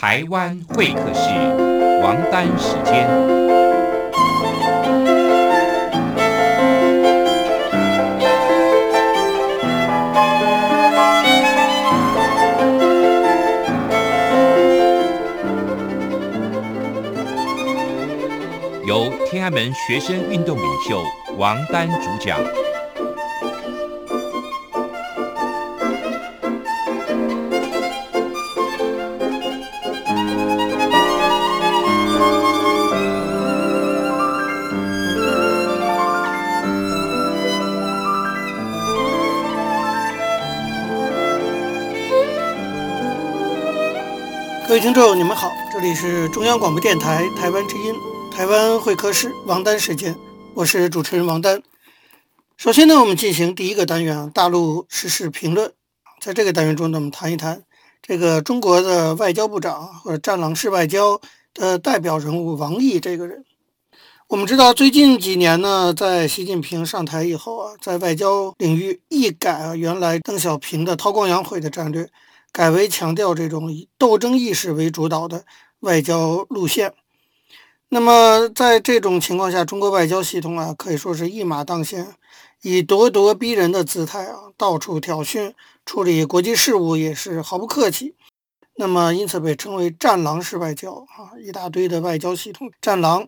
台湾会客室，王丹时间。由天安门学生运动领袖王丹主讲。听众，你们好，这里是中央广播电台台湾之音，台湾会客室王丹时间，我是主持人王丹。首先呢，我们进行第一个单元，大陆时事评论。在这个单元中呢，我们谈一谈这个中国的外交部长或者战狼式外交的代表人物王毅这个人。我们知道，最近几年呢，在习近平上台以后啊，在外交领域一改啊原来邓小平的韬光养晦的战略。改为强调这种以斗争意识为主导的外交路线。那么，在这种情况下，中国外交系统啊，可以说是一马当先，以咄咄逼人的姿态啊，到处挑衅，处理国际事务也是毫不客气。那么，因此被称为“战狼式外交”啊，一大堆的外交系统战狼。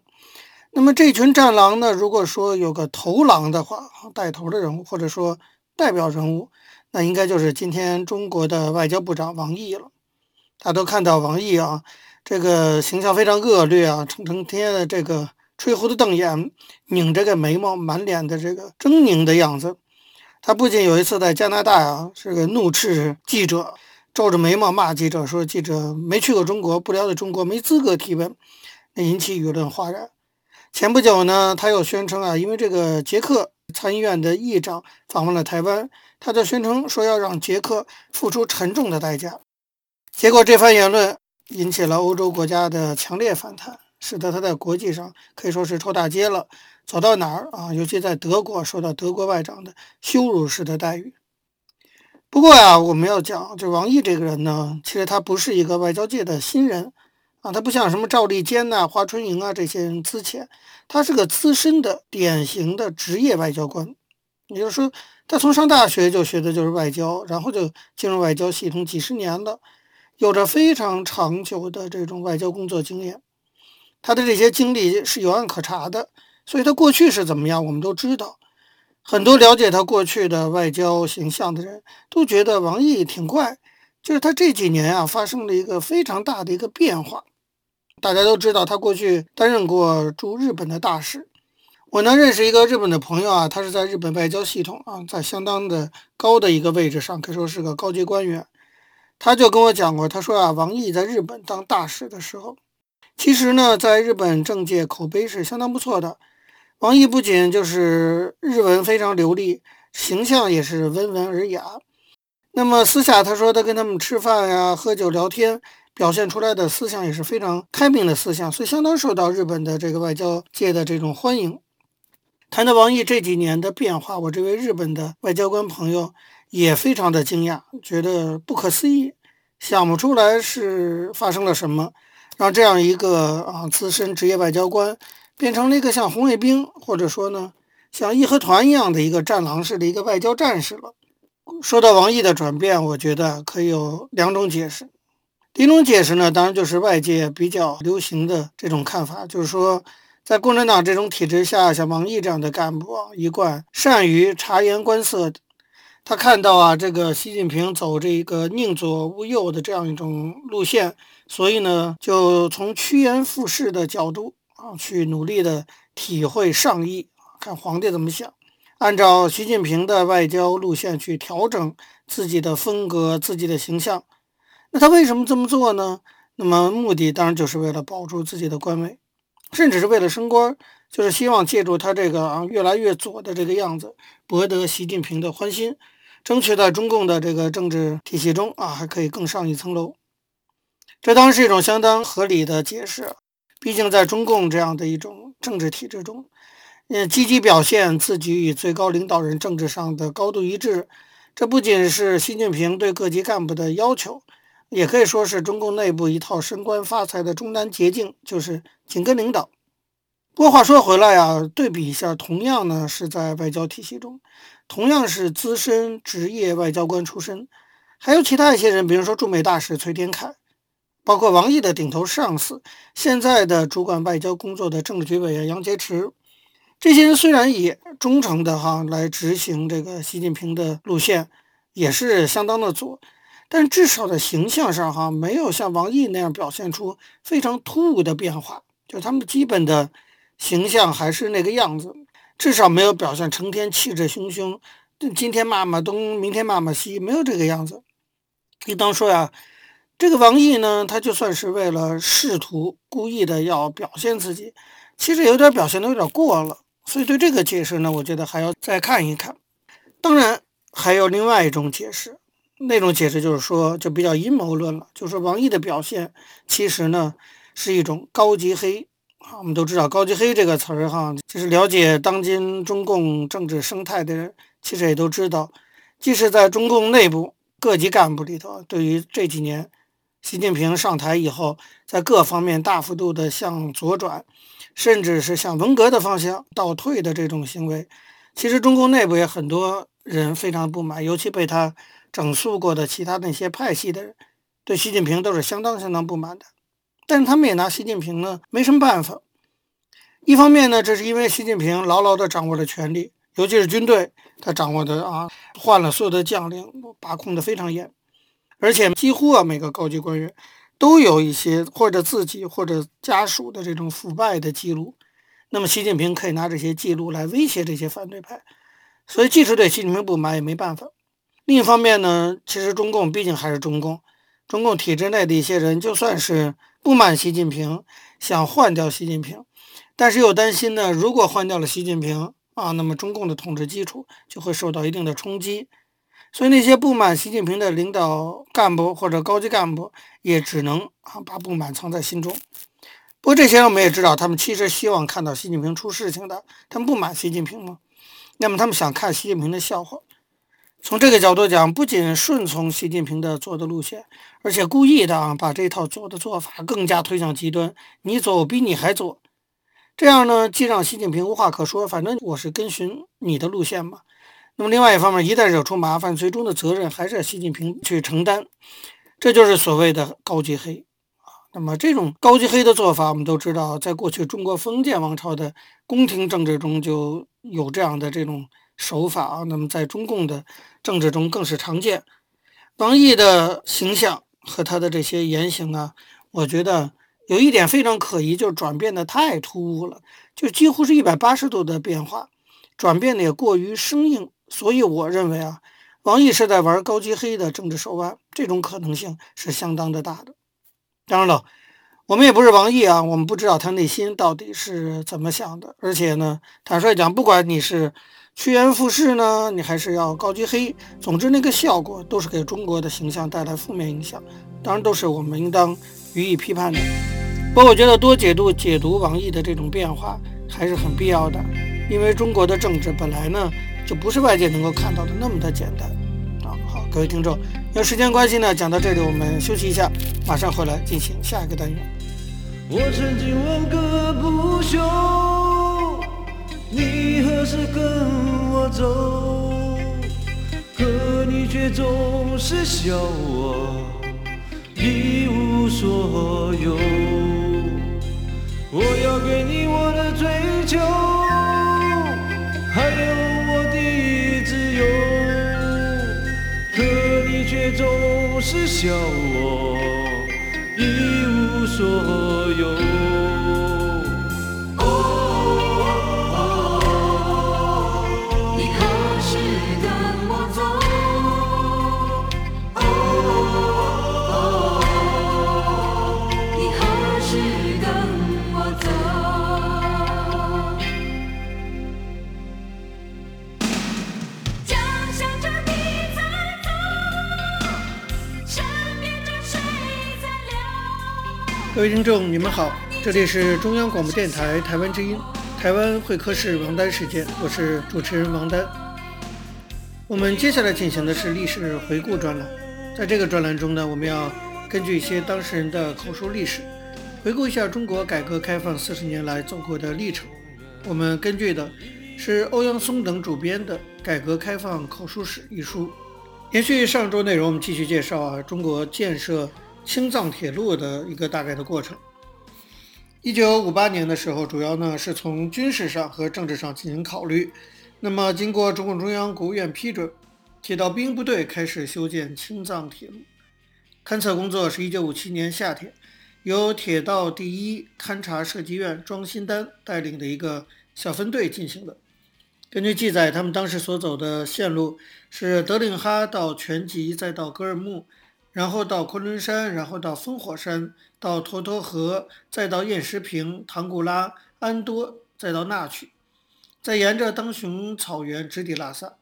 那么，这群战狼呢，如果说有个头狼的话，带头的人物或者说代表人物。那应该就是今天中国的外交部长王毅了。大家都看到王毅啊，这个形象非常恶劣啊，成成天的这个吹胡子瞪眼，拧着个眉毛，满脸的这个狰狞的样子。他不仅有一次在加拿大啊，是个怒斥记者，皱着眉毛骂记者，说记者没去过中国，不了解中国，没资格提问，那引起舆论哗然。前不久呢，他又宣称啊，因为这个捷克参议院的议长访问了台湾。他就宣称说要让捷克付出沉重的代价，结果这番言论引起了欧洲国家的强烈反弹，使得他在国际上可以说是臭大街了，走到哪儿啊，尤其在德国受到德国外长的羞辱式的待遇。不过呀，我们要讲，就王毅这个人呢，其实他不是一个外交界的新人啊，他不像什么赵立坚呐、华春莹啊这些人资浅，他是个资深的典型的职业外交官，也就是说。他从上大学就学的就是外交，然后就进入外交系统几十年了，有着非常长久的这种外交工作经验。他的这些经历是有案可查的，所以他过去是怎么样，我们都知道。很多了解他过去的外交形象的人都觉得王毅挺怪，就是他这几年啊发生了一个非常大的一个变化。大家都知道他过去担任过驻日本的大使。我呢认识一个日本的朋友啊，他是在日本外交系统啊，在相当的高的一个位置上，可以说是个高级官员。他就跟我讲过，他说啊，王毅在日本当大使的时候，其实呢，在日本政界口碑是相当不错的。王毅不仅就是日文非常流利，形象也是温文尔雅。那么私下他说他跟他们吃饭呀、喝酒聊天，表现出来的思想也是非常开明的思想，所以相当受到日本的这个外交界的这种欢迎。谈到王毅这几年的变化，我这位日本的外交官朋友也非常的惊讶，觉得不可思议，想不出来是发生了什么，让这样一个啊资深职业外交官变成了一个像红卫兵，或者说呢像义和团一样的一个战狼式的一个外交战士了。说到王毅的转变，我觉得可以有两种解释。第一种解释呢，当然就是外界比较流行的这种看法，就是说。在共产党这种体制下，像王毅这样的干部啊，一贯善于察言观色。他看到啊，这个习近平走这个宁左勿右的这样一种路线，所以呢，就从趋炎附势的角度啊，去努力的体会上意，看皇帝怎么想，按照习近平的外交路线去调整自己的风格、自己的形象。那他为什么这么做呢？那么目的当然就是为了保住自己的官位。甚至是为了升官，就是希望借助他这个啊越来越左的这个样子，博得习近平的欢心，争取在中共的这个政治体系中啊还可以更上一层楼。这当然是一种相当合理的解释，毕竟在中共这样的一种政治体制中，嗯，积极表现自己与最高领导人政治上的高度一致，这不仅是习近平对各级干部的要求，也可以说是中共内部一套升官发财的终端捷径，就是紧跟领导。不过话说回来啊，对比一下，同样呢是在外交体系中，同样是资深职业外交官出身，还有其他一些人，比如说驻美大使崔天凯，包括王毅的顶头上司，现在的主管外交工作的政治局委员杨洁篪，这些人虽然也忠诚的哈来执行这个习近平的路线，也是相当的左。但至少在形象上，哈，没有像王毅那样表现出非常突兀的变化，就他们基本的形象还是那个样子，至少没有表现成天气势汹汹，今天骂骂东，明天骂骂西，没有这个样子。应当说呀，这个王毅呢，他就算是为了试图故意的要表现自己，其实有点表现的有点过了，所以对这个解释呢，我觉得还要再看一看。当然，还有另外一种解释。那种解释就是说，就比较阴谋论了。就是，王毅的表现其实呢是一种高级黑啊。我们都知道“高级黑”这个词儿哈，就是了解当今中共政治生态的人，其实也都知道，即使在中共内部各级干部里头，对于这几年习近平上台以后，在各方面大幅度的向左转，甚至是向文革的方向倒退的这种行为，其实中共内部也很多人非常不满，尤其被他。整肃过的其他那些派系的人，对习近平都是相当相当不满的，但是他们也拿习近平呢没什么办法。一方面呢，这是因为习近平牢牢地掌握了权力，尤其是军队，他掌握的啊，换了所有的将领，把控的非常严，而且几乎啊每个高级官员都有一些或者自己或者家属的这种腐败的记录，那么习近平可以拿这些记录来威胁这些反对派，所以即使对习近平不满也没办法。另一方面呢，其实中共毕竟还是中共，中共体制内的一些人，就算是不满习近平，想换掉习近平，但是又担心呢，如果换掉了习近平啊，那么中共的统治基础就会受到一定的冲击，所以那些不满习近平的领导干部或者高级干部，也只能啊把不满藏在心中。不过这些人我们也知道，他们其实希望看到习近平出事情的，他们不满习近平嘛，那么他们想看习近平的笑话。从这个角度讲，不仅顺从习近平的做的路线，而且故意的啊，把这套做的做法更加推向极端。你左，比你还左，这样呢，既让习近平无话可说，反正我是跟循你的路线嘛。那么另外一方面，一旦惹出麻烦，最终的责任还是习近平去承担。这就是所谓的高级黑啊。那么这种高级黑的做法，我们都知道，在过去中国封建王朝的宫廷政治中就有这样的这种。手法啊，那么在中共的政治中更是常见。王毅的形象和他的这些言行啊，我觉得有一点非常可疑，就是转变的太突兀了，就几乎是一百八十度的变化，转变的也过于生硬。所以我认为啊，王毅是在玩高级黑的政治手腕，这种可能性是相当的大的。当然了，我们也不是王毅啊，我们不知道他内心到底是怎么想的。而且呢，坦率讲，不管你是。趋炎附势呢？你还是要高级黑。总之，那个效果都是给中国的形象带来负面影响，当然都是我们应当予以批判的。不过，我觉得多解读解读王毅的这种变化还是很必要的，因为中国的政治本来呢就不是外界能够看到的那么的简单。啊，好，各位听众，因为时间关系呢，讲到这里我们休息一下，马上回来进行下一个单元。我曾经问个不休。你何时跟我走？可你却总是笑我一无所有。我要给你我的追求，还有我的自由。可你却总是笑我一无所有。各位听众，你们好，这里是中央广播电台台湾之音，台湾会客室王丹时间，我是主持人王丹。我们接下来进行的是历史回顾专栏，在这个专栏中呢，我们要根据一些当事人的口述历史，回顾一下中国改革开放四十年来走过的历程。我们根据的是欧阳松等主编的《改革开放口述史》一书。延续上周内容，我们继续介绍啊，中国建设青藏铁路的一个大概的过程。一九五八年的时候，主要呢是从军事上和政治上进行考虑。那么，经过中共中央、国务院批准，铁道兵部队开始修建青藏铁路。勘测工作是一九五七年夏天，由铁道第一勘察设计院庄新丹带领的一个小分队进行的。根据记载，他们当时所走的线路是德令哈到全集，再到格尔木，然后到昆仑山，然后到烽火山，到沱沱河，再到偃师坪、唐古拉、安多，再到那曲，再沿着当雄草原直抵拉萨，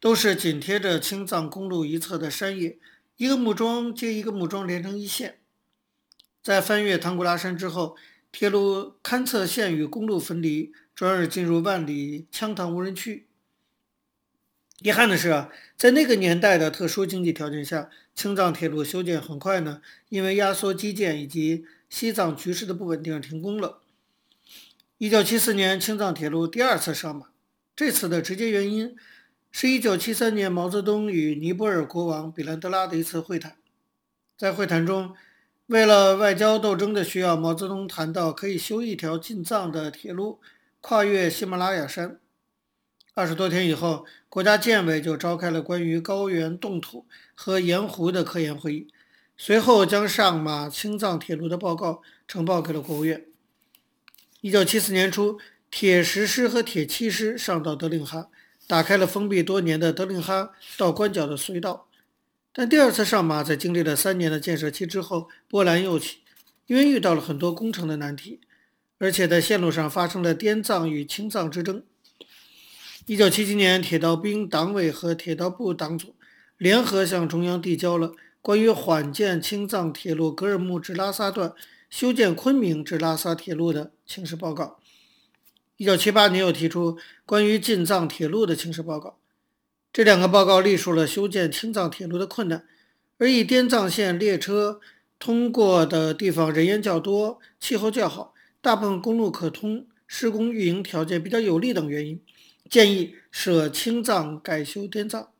都是紧贴着青藏公路一侧的山野。一个木桩接一个木桩连成一线，在翻越唐古拉山之后，铁路勘测线与公路分离，转而进入万里羌塘无人区。遗憾的是啊，在那个年代的特殊经济条件下，青藏铁路修建很快呢，因为压缩基建以及西藏局势的不稳定停工了。一九七四年，青藏铁路第二次上马，这次的直接原因。是一九七三年毛泽东与尼泊尔国王比兰德拉的一次会谈，在会谈中，为了外交斗争的需要，毛泽东谈到可以修一条进藏的铁路，跨越喜马拉雅山。二十多天以后，国家建委就召开了关于高原冻土和盐湖的科研会议，随后将上马青藏铁路的报告呈报给了国务院。一九七四年初，铁十师和铁七师上到德令哈。打开了封闭多年的德令哈到关角的隧道，但第二次上马在经历了三年的建设期之后，波澜又起，因为遇到了很多工程的难题，而且在线路上发生了滇藏与青藏之争。一九七七年，铁道兵党委和铁道部党组联合向中央递交了关于缓建青藏铁路格尔木至拉萨段、修建昆明至拉萨铁路的请示报告。一九七八年又提出关于进藏铁路的请示报告，这两个报告历述了修建青藏铁路的困难，而以滇藏线列车通过的地方人烟较多、气候较好、大部分公路可通、施工运营条件比较有利等原因，建议舍青藏改修滇藏。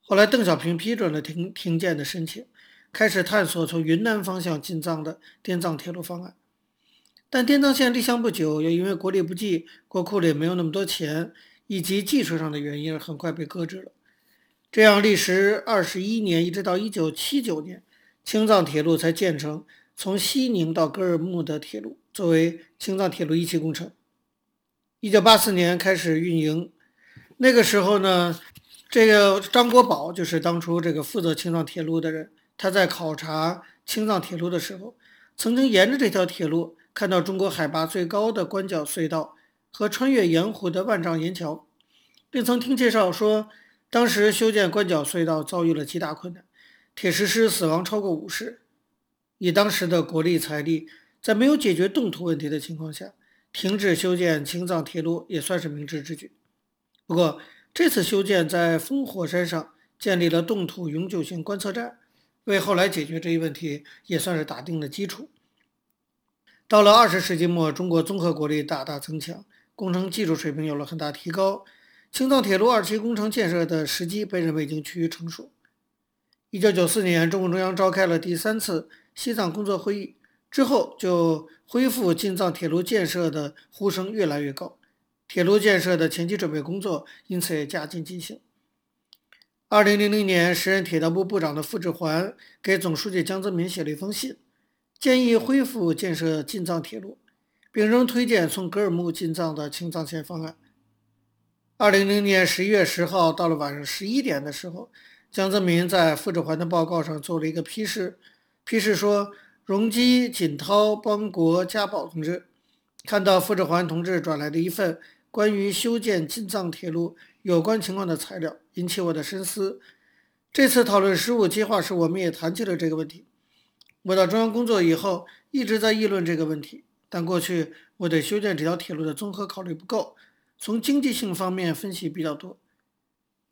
后来邓小平批准了停停建的申请，开始探索从云南方向进藏的滇藏铁路方案。但滇藏线立项不久，又因为国力不济，国库里没有那么多钱，以及技术上的原因，很快被搁置了。这样历时二十一年，一直到一九七九年，青藏铁路才建成，从西宁到格尔木的铁路，作为青藏铁路一期工程。一九八四年开始运营，那个时候呢，这个张国宝就是当初这个负责青藏铁路的人，他在考察青藏铁路的时候，曾经沿着这条铁路。看到中国海拔最高的关角隧道和穿越盐湖的万丈岩桥，并曾听介绍说，当时修建关角隧道遭遇了极大困难，铁石师死亡超过五十。以当时的国力财力，在没有解决冻土问题的情况下，停止修建青藏铁路也算是明智之举。不过，这次修建在烽火山上建立了冻土永久性观测站，为后来解决这一问题也算是打定了基础。到了二十世纪末，中国综合国力大大增强，工程技术水平有了很大提高。青藏铁路二期工程建设的时机被认为已经趋于成熟。一九九四年，中共中央召开了第三次西藏工作会议，之后就恢复进藏铁路建设的呼声越来越高，铁路建设的前期准备工作因此也加紧进行。二零零零年，时任铁道部部长的傅志环给总书记江泽民写了一封信。建议恢复建设进藏铁路，并仍推荐从格尔木进藏的青藏线方案。二零零零年十一月十号，到了晚上十一点的时候，江泽民在傅志环的报告上做了一个批示，批示说：“荣基、锦涛、邦国、家宝同志，看到傅志环同志转来的一份关于修建进藏铁路有关情况的材料，引起我的深思。这次讨论十五计划时，我们也谈起了这个问题。”我到中央工作以后，一直在议论这个问题。但过去我对修建这条铁路的综合考虑不够，从经济性方面分析比较多。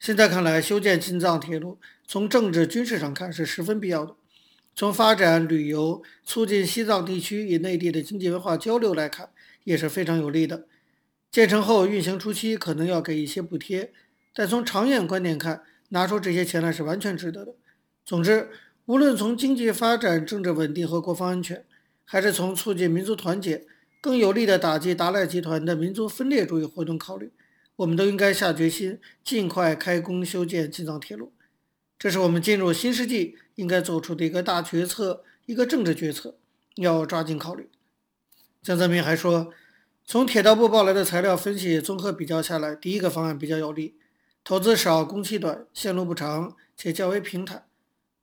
现在看来，修建进藏铁路从政治军事上看是十分必要的。从发展旅游、促进西藏地区与内地的经济文化交流来看，也是非常有利的。建成后运行初期可能要给一些补贴，但从长远观点看，拿出这些钱来是完全值得的。总之，无论从经济发展、政治稳定和国防安全，还是从促进民族团结、更有力地打击达赖集团的民族分裂主义活动考虑，我们都应该下决心尽快开工修建进藏铁路。这是我们进入新世纪应该做出的一个大决策，一个政治决策，要抓紧考虑。江泽民还说，从铁道部报来的材料分析综合比较下来，第一个方案比较有利，投资少、工期短、线路不长且较为平坦。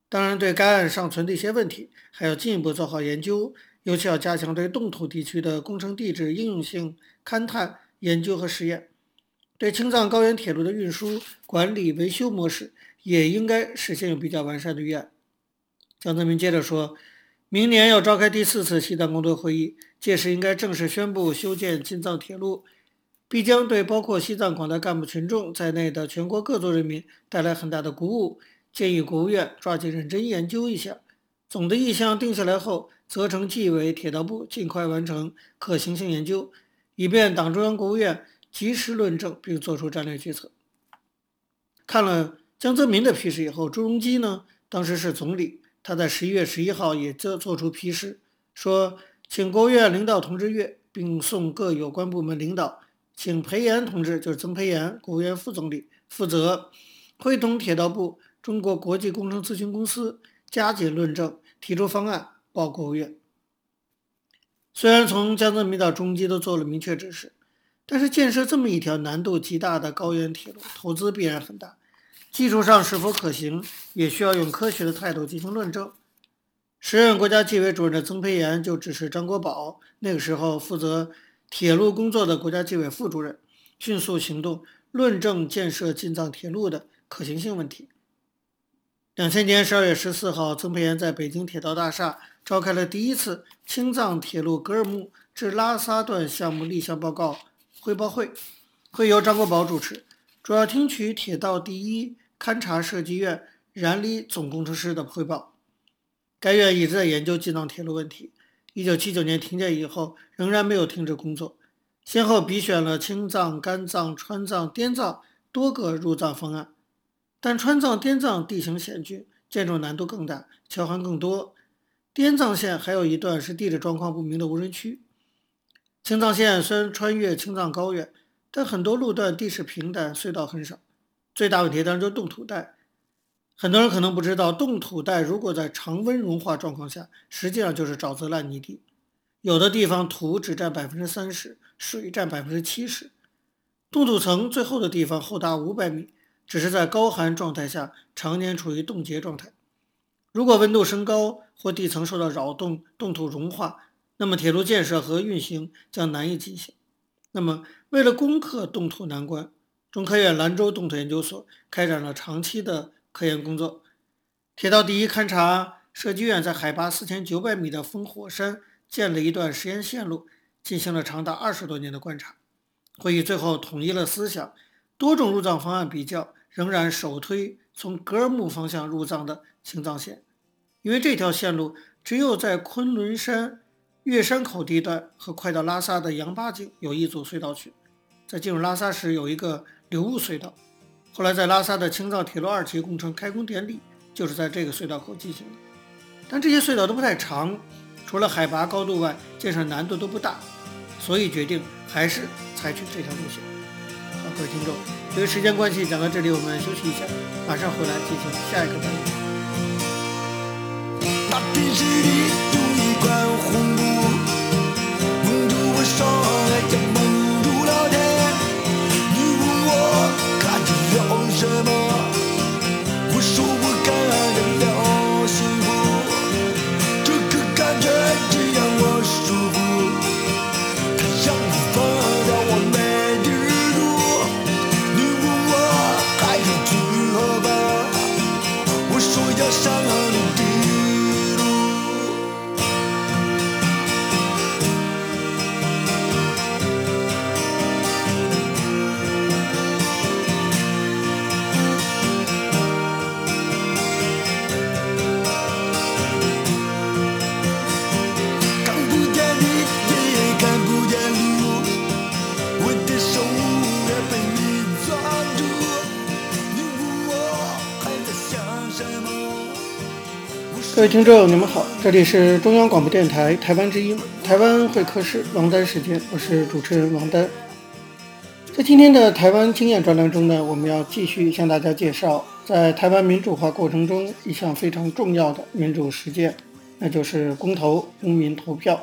当然，对该案尚存的一些问题，还要进一步做好研究，尤其要加强对冻土地区的工程地质应用性勘探研究和实验。对青藏高原铁路的运输管理维修模式，也应该实现有比较完善的预案。江泽民接着说，明年要召开第四次西藏工作会议，届时应该正式宣布修建青藏铁路，必将对包括西藏广大干部群众在内的全国各族人民带来很大的鼓舞。建议国务院抓紧认真研究一下，总的意向定下来后，责成纪委铁道部尽快完成可行性研究，以便党中央、国务院及时论证并作出战略决策。看了江泽民的批示以后，朱镕基呢，当时是总理，他在十一月十一号也做做出批示，说请国务院领导同志阅，并送各有关部门领导，请培岩同志就是曾培岩国务院副总理负责，会同铁道部。中国国际工程咨询公司加紧论证，提出方案报国务院。虽然从江泽民到朱镕基都做了明确指示，但是建设这么一条难度极大的高原铁路，投资必然很大，技术上是否可行，也需要用科学的态度进行论证。时任国家纪委主任的曾培岩就指示张国宝，那个时候负责铁路工作的国家纪委副主任，迅速行动，论证建设进藏铁路的可行性问题。两千年十二月十四号，曾培岩在北京铁道大厦召开了第一次青藏铁路格尔木至拉萨段项目立项报告汇报会，会由张国宝主持，主要听取铁道第一勘察设计院燃力总工程师的汇报。该院一直在研究进藏铁路问题，一九七九年停建以后，仍然没有停止工作，先后比选了青藏、甘藏、川藏、滇藏多个入藏方案。但川藏、滇藏地形险峻，建筑难度更大，桥涵更多。滇藏线还有一段是地质状况不明的无人区。青藏线虽然穿越青藏高原，但很多路段地势平坦，隧道很少。最大问题当然就是冻土带。很多人可能不知道，冻土带如果在常温融化状况下，实际上就是沼泽烂泥地。有的地方土只占百分之三十，水占百分之七十。冻土层最厚的地方厚达五百米。只是在高寒状态下，常年处于冻结状态。如果温度升高或地层受到扰动，冻土融化，那么铁路建设和运行将难以进行。那么，为了攻克冻土难关，中科院兰州冻土研究所开展了长期的科研工作。铁道第一勘察设计院在海拔四千九百米的风火山建了一段实验线路，进行了长达二十多年的观察。会议最后统一了思想，多种入藏方案比较。仍然首推从格尔木方向入藏的青藏线，因为这条线路只有在昆仑山月山口地段和快到拉萨的羊八井有一组隧道群，在进入拉萨时有一个流雾隧道。后来在拉萨的青藏铁路二期工程开工典礼就是在这个隧道口进行的，但这些隧道都不太长，除了海拔高度外，建设难度都不大，所以决定还是采取这条路线。好，各位听众。由于时间关系，讲到这里，我们休息一下，马上回来进行下一个单元。说。听众，你们好，这里是中央广播电台台湾之音，台湾会客室王丹时间，我是主持人王丹。在今天的台湾经验专栏中呢，我们要继续向大家介绍，在台湾民主化过程中一项非常重要的民主实践，那就是公投、公民投票。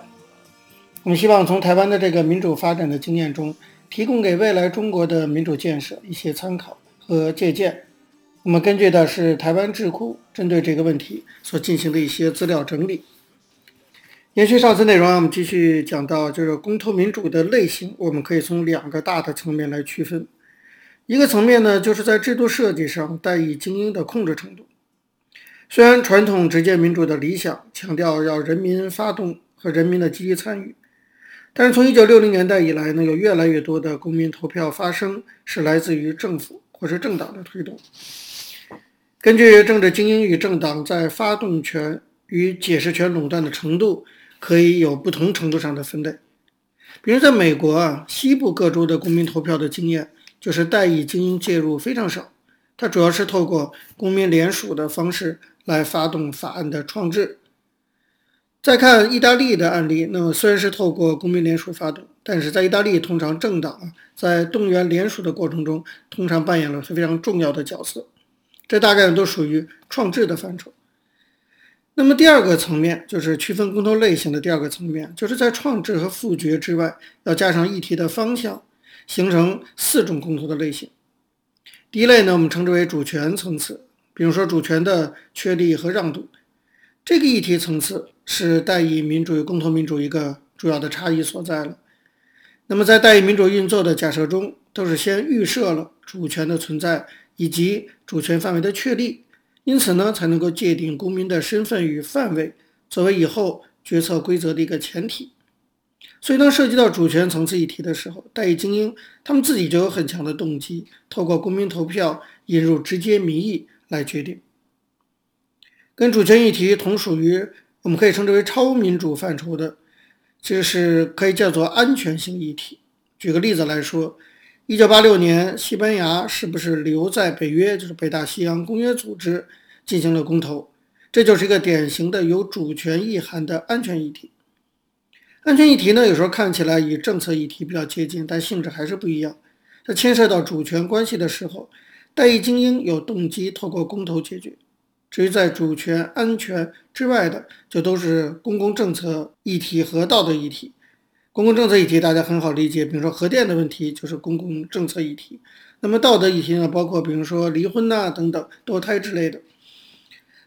我们希望从台湾的这个民主发展的经验中，提供给未来中国的民主建设一些参考和借鉴。我们根据的是台湾智库针对这个问题所进行的一些资料整理。延续上次内容，我们继续讲到，就是公投民主的类型，我们可以从两个大的层面来区分。一个层面呢，就是在制度设计上，代以精英的控制程度。虽然传统直接民主的理想强调要人民发动和人民的积极参与，但是从一九六零年代以来呢，有越来越多的公民投票发生是来自于政府或是政党的推动。根据政治精英与政党在发动权与解释权垄断的程度，可以有不同程度上的分类。比如在美国啊，西部各州的公民投票的经验就是代议精英介入非常少，它主要是透过公民联署的方式来发动法案的创制。再看意大利的案例，那么虽然是透过公民联署发动，但是在意大利，通常政党在动员联署的过程中，通常扮演了非常重要的角色。这大概都属于创制的范畴。那么第二个层面就是区分公投类型的第二个层面，就是在创制和复决之外，要加上议题的方向，形成四种公投的类型。第一类呢，我们称之为主权层次，比如说主权的确立和让渡，这个议题层次是代议民主与共同民主一个主要的差异所在了。那么在代议民主运作的假设中，都是先预设了主权的存在。以及主权范围的确立，因此呢，才能够界定公民的身份与范围，作为以后决策规则的一个前提。所以，当涉及到主权层次议题的时候，代议精英他们自己就有很强的动机，透过公民投票引入直接民意来决定。跟主权议题同属于我们可以称之为超民主范畴的，就是可以叫做安全性议题。举个例子来说。一九八六年，西班牙是不是留在北约，就是北大西洋公约组织进行了公投？这就是一个典型的有主权意涵的安全议题。安全议题呢，有时候看起来与政策议题比较接近，但性质还是不一样。在牵涉到主权关系的时候，代议精英有动机透过公投解决。至于在主权安全之外的，就都是公共政策议题和道德议题。公共政策议题大家很好理解，比如说核电的问题就是公共政策议题。那么道德议题呢，包括比如说离婚呐、等等堕胎之类的。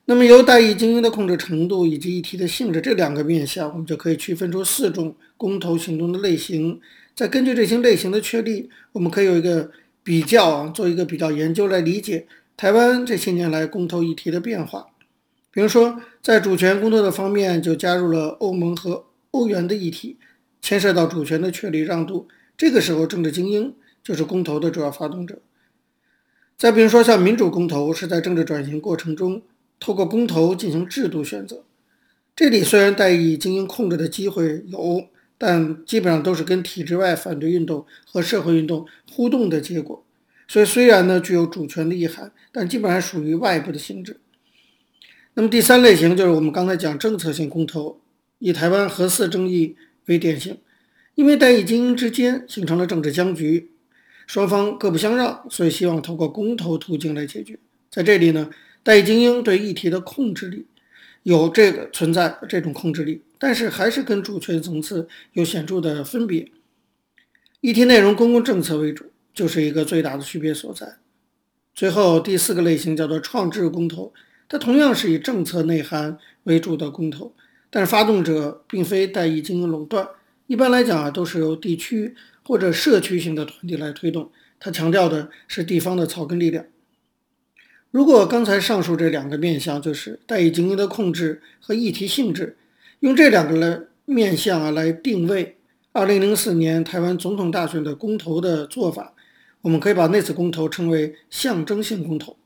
那么由代议精英的控制程度以及议题的性质这两个面向，我们就可以区分出四种公投行动的类型。再根据这些类型的确立，我们可以有一个比较啊，做一个比较研究来理解台湾这些年来公投议题的变化。比如说在主权公投的方面，就加入了欧盟和欧元的议题。牵涉到主权的确立让渡，这个时候政治精英就是公投的主要发动者。再比如说像民主公投，是在政治转型过程中透过公投进行制度选择。这里虽然代议精英控制的机会有，但基本上都是跟体制外反对运动和社会运动互动的结果。所以虽然呢具有主权的意涵，但基本上属于外部的性质。那么第三类型就是我们刚才讲政策性公投，以台湾核四争议为典型，因为代议精英之间形成了政治僵局，双方各不相让，所以希望通过公投途径来解决。在这里呢，代议精英对议题的控制力有这个存在这种控制力，但是还是跟主权层次有显著的分别。议题内容公共政策为主，就是一个最大的区别所在。最后第四个类型叫做创制公投，它同样是以政策内涵为主的公投。但是发动者并非代议精英垄断，一般来讲啊，都是由地区或者社区性的团体来推动。他强调的是地方的草根力量。如果刚才上述这两个面向，就是代议精英的控制和议题性质，用这两个来面向啊来定位2004年台湾总统大选的公投的做法，我们可以把那次公投称为象征性公投，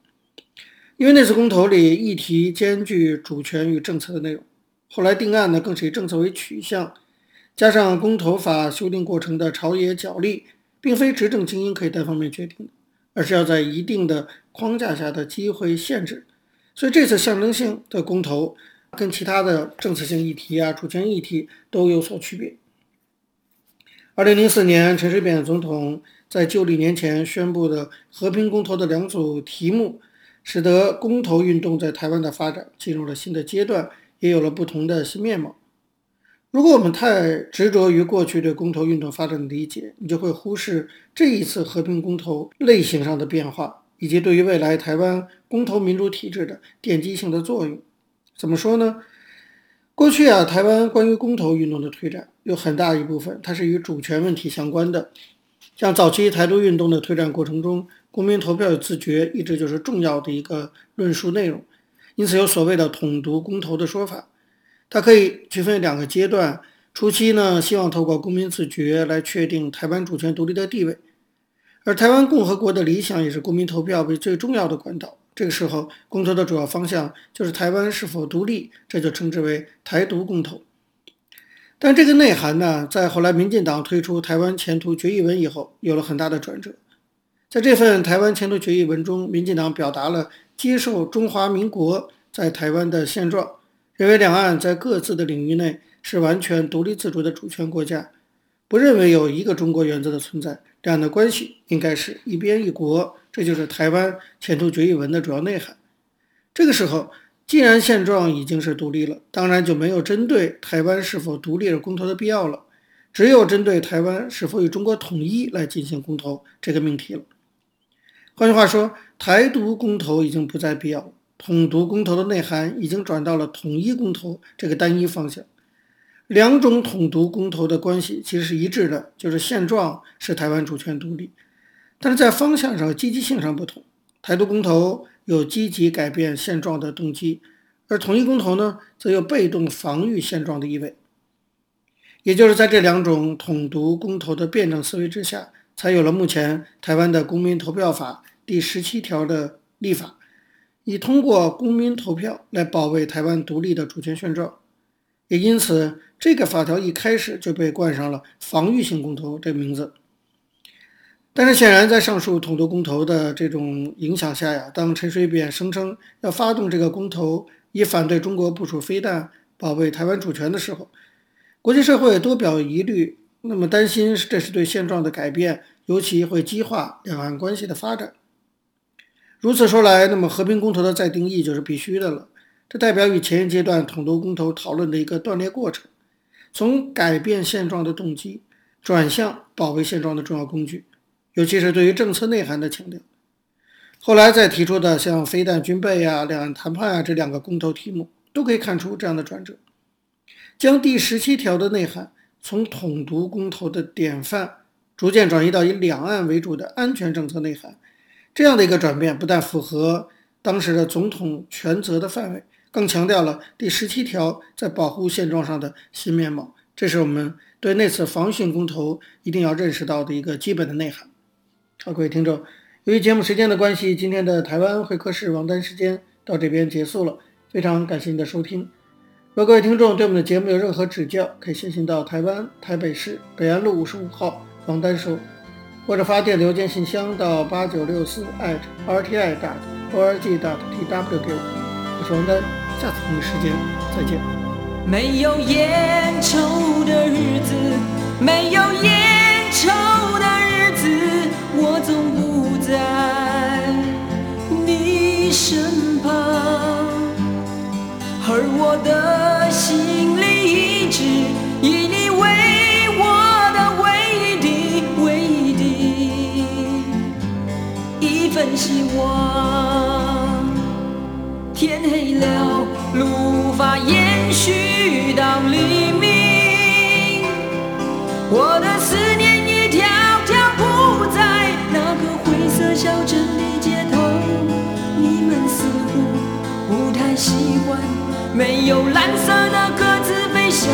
因为那次公投里议题兼具主权与政策的内容。后来定案呢，更是以政策为取向，加上公投法修订过程的朝野角力，并非执政精英可以单方面决定的，而是要在一定的框架下的机会限制。所以这次象征性的公投，跟其他的政策性议题啊、主权议题都有所区别。二零零四年，陈水扁总统在就任年前宣布的和平公投的两组题目，使得公投运动在台湾的发展进入了新的阶段，也有了不同的新面貌。如果我们太执着于过去对公投运动发展的理解，你就会忽视这一次和平公投类型上的变化，以及对于未来台湾公投民主体制的奠基性的作用。怎么说呢？过去啊，台湾关于公投运动的推展有很大一部分，它是与主权问题相关的。像早期台独运动的推展过程中，公民投票与自决一直就是重要的一个论述内容，因此有所谓的统独公投的说法。它可以区分两个阶段，初期呢，希望透过公民自决来确定台湾主权独立的地位，而台湾共和国的理想也是公民投票为最重要的管道。这个时候，公投的主要方向就是台湾是否独立，这就称之为台独公投。但这个内涵呢，在后来民进党推出台湾前途决议文以后，有了很大的转折。在这份台湾前途决议文中，民进党表达了接受中华民国在台湾的现状。认为两岸在各自的领域内是完全独立自主的主权国家，不认为有一个中国原则的存在，两岸的关系应该是一边一国，这就是台湾前途决议文的主要内涵。这个时候，既然现状已经是独立了，当然就没有针对台湾是否独立而公投的必要了，只有针对台湾是否与中国统一来进行公投这个命题了。换句话说，台独公投已经不再必要了。统独公投的内涵已经转到了统一公投这个单一方向，两种统独公投的关系其实是一致的，就是现状是台湾主权独立，但是在方向上、积极性上不同。台独公投有积极改变现状的动机，而统一公投呢，则有被动防御现状的意味。也就是在这两种统独公投的辩证思维之下，才有了目前台湾的公民投票法第十七条的立法。以通过公民投票来保卫台湾独立的主权现状，也因此这个法条一开始就被冠上了“防御性公投”这个名字。但是显然，在上述统独公投的这种影响下呀，当陈水扁声称要发动这个公投，以反对中国部署飞弹、保卫台湾主权的时候，国际社会多表疑虑，那么担心这是对现状的改变，尤其会激化两岸关系的发展。如此说来，那么和平公投的再定义就是必须的了。这代表与前一阶段统独公投讨论的一个断裂过程，从改变现状的动机转向保卫现状的重要工具，尤其是对于政策内涵的强调。后来再提出的像飞弹军备啊、两岸谈判啊这两个公投题目，都可以看出这样的转折，将第十七条的内涵从统独公投的典范，逐渐转移到以两岸为主的安全政策内涵。这样的一个转变，不但符合当时的总统权责的范围，更强调了第十七条在保护现状上的新面貌。这是我们对那次防御性公投一定要认识到的一个基本的内涵。好，各位听众，由于节目时间的关系，今天的台湾会客室王丹时间到这边结束了。非常感谢您的收听。如果各位听众对我们的节目有任何指教，可以写信到台湾台北市北安路五十五号王丹收。或者发电邮件信箱到八九六四 @rti.org.tw 给我。我是王丹，下次同一时间再见。没有烟抽的日子，没有希望天黑了，路无法延续到黎明。我的思念一条条铺在那个灰色小镇的街头，你们似乎不太习惯没有蓝色的鸽子飞翔。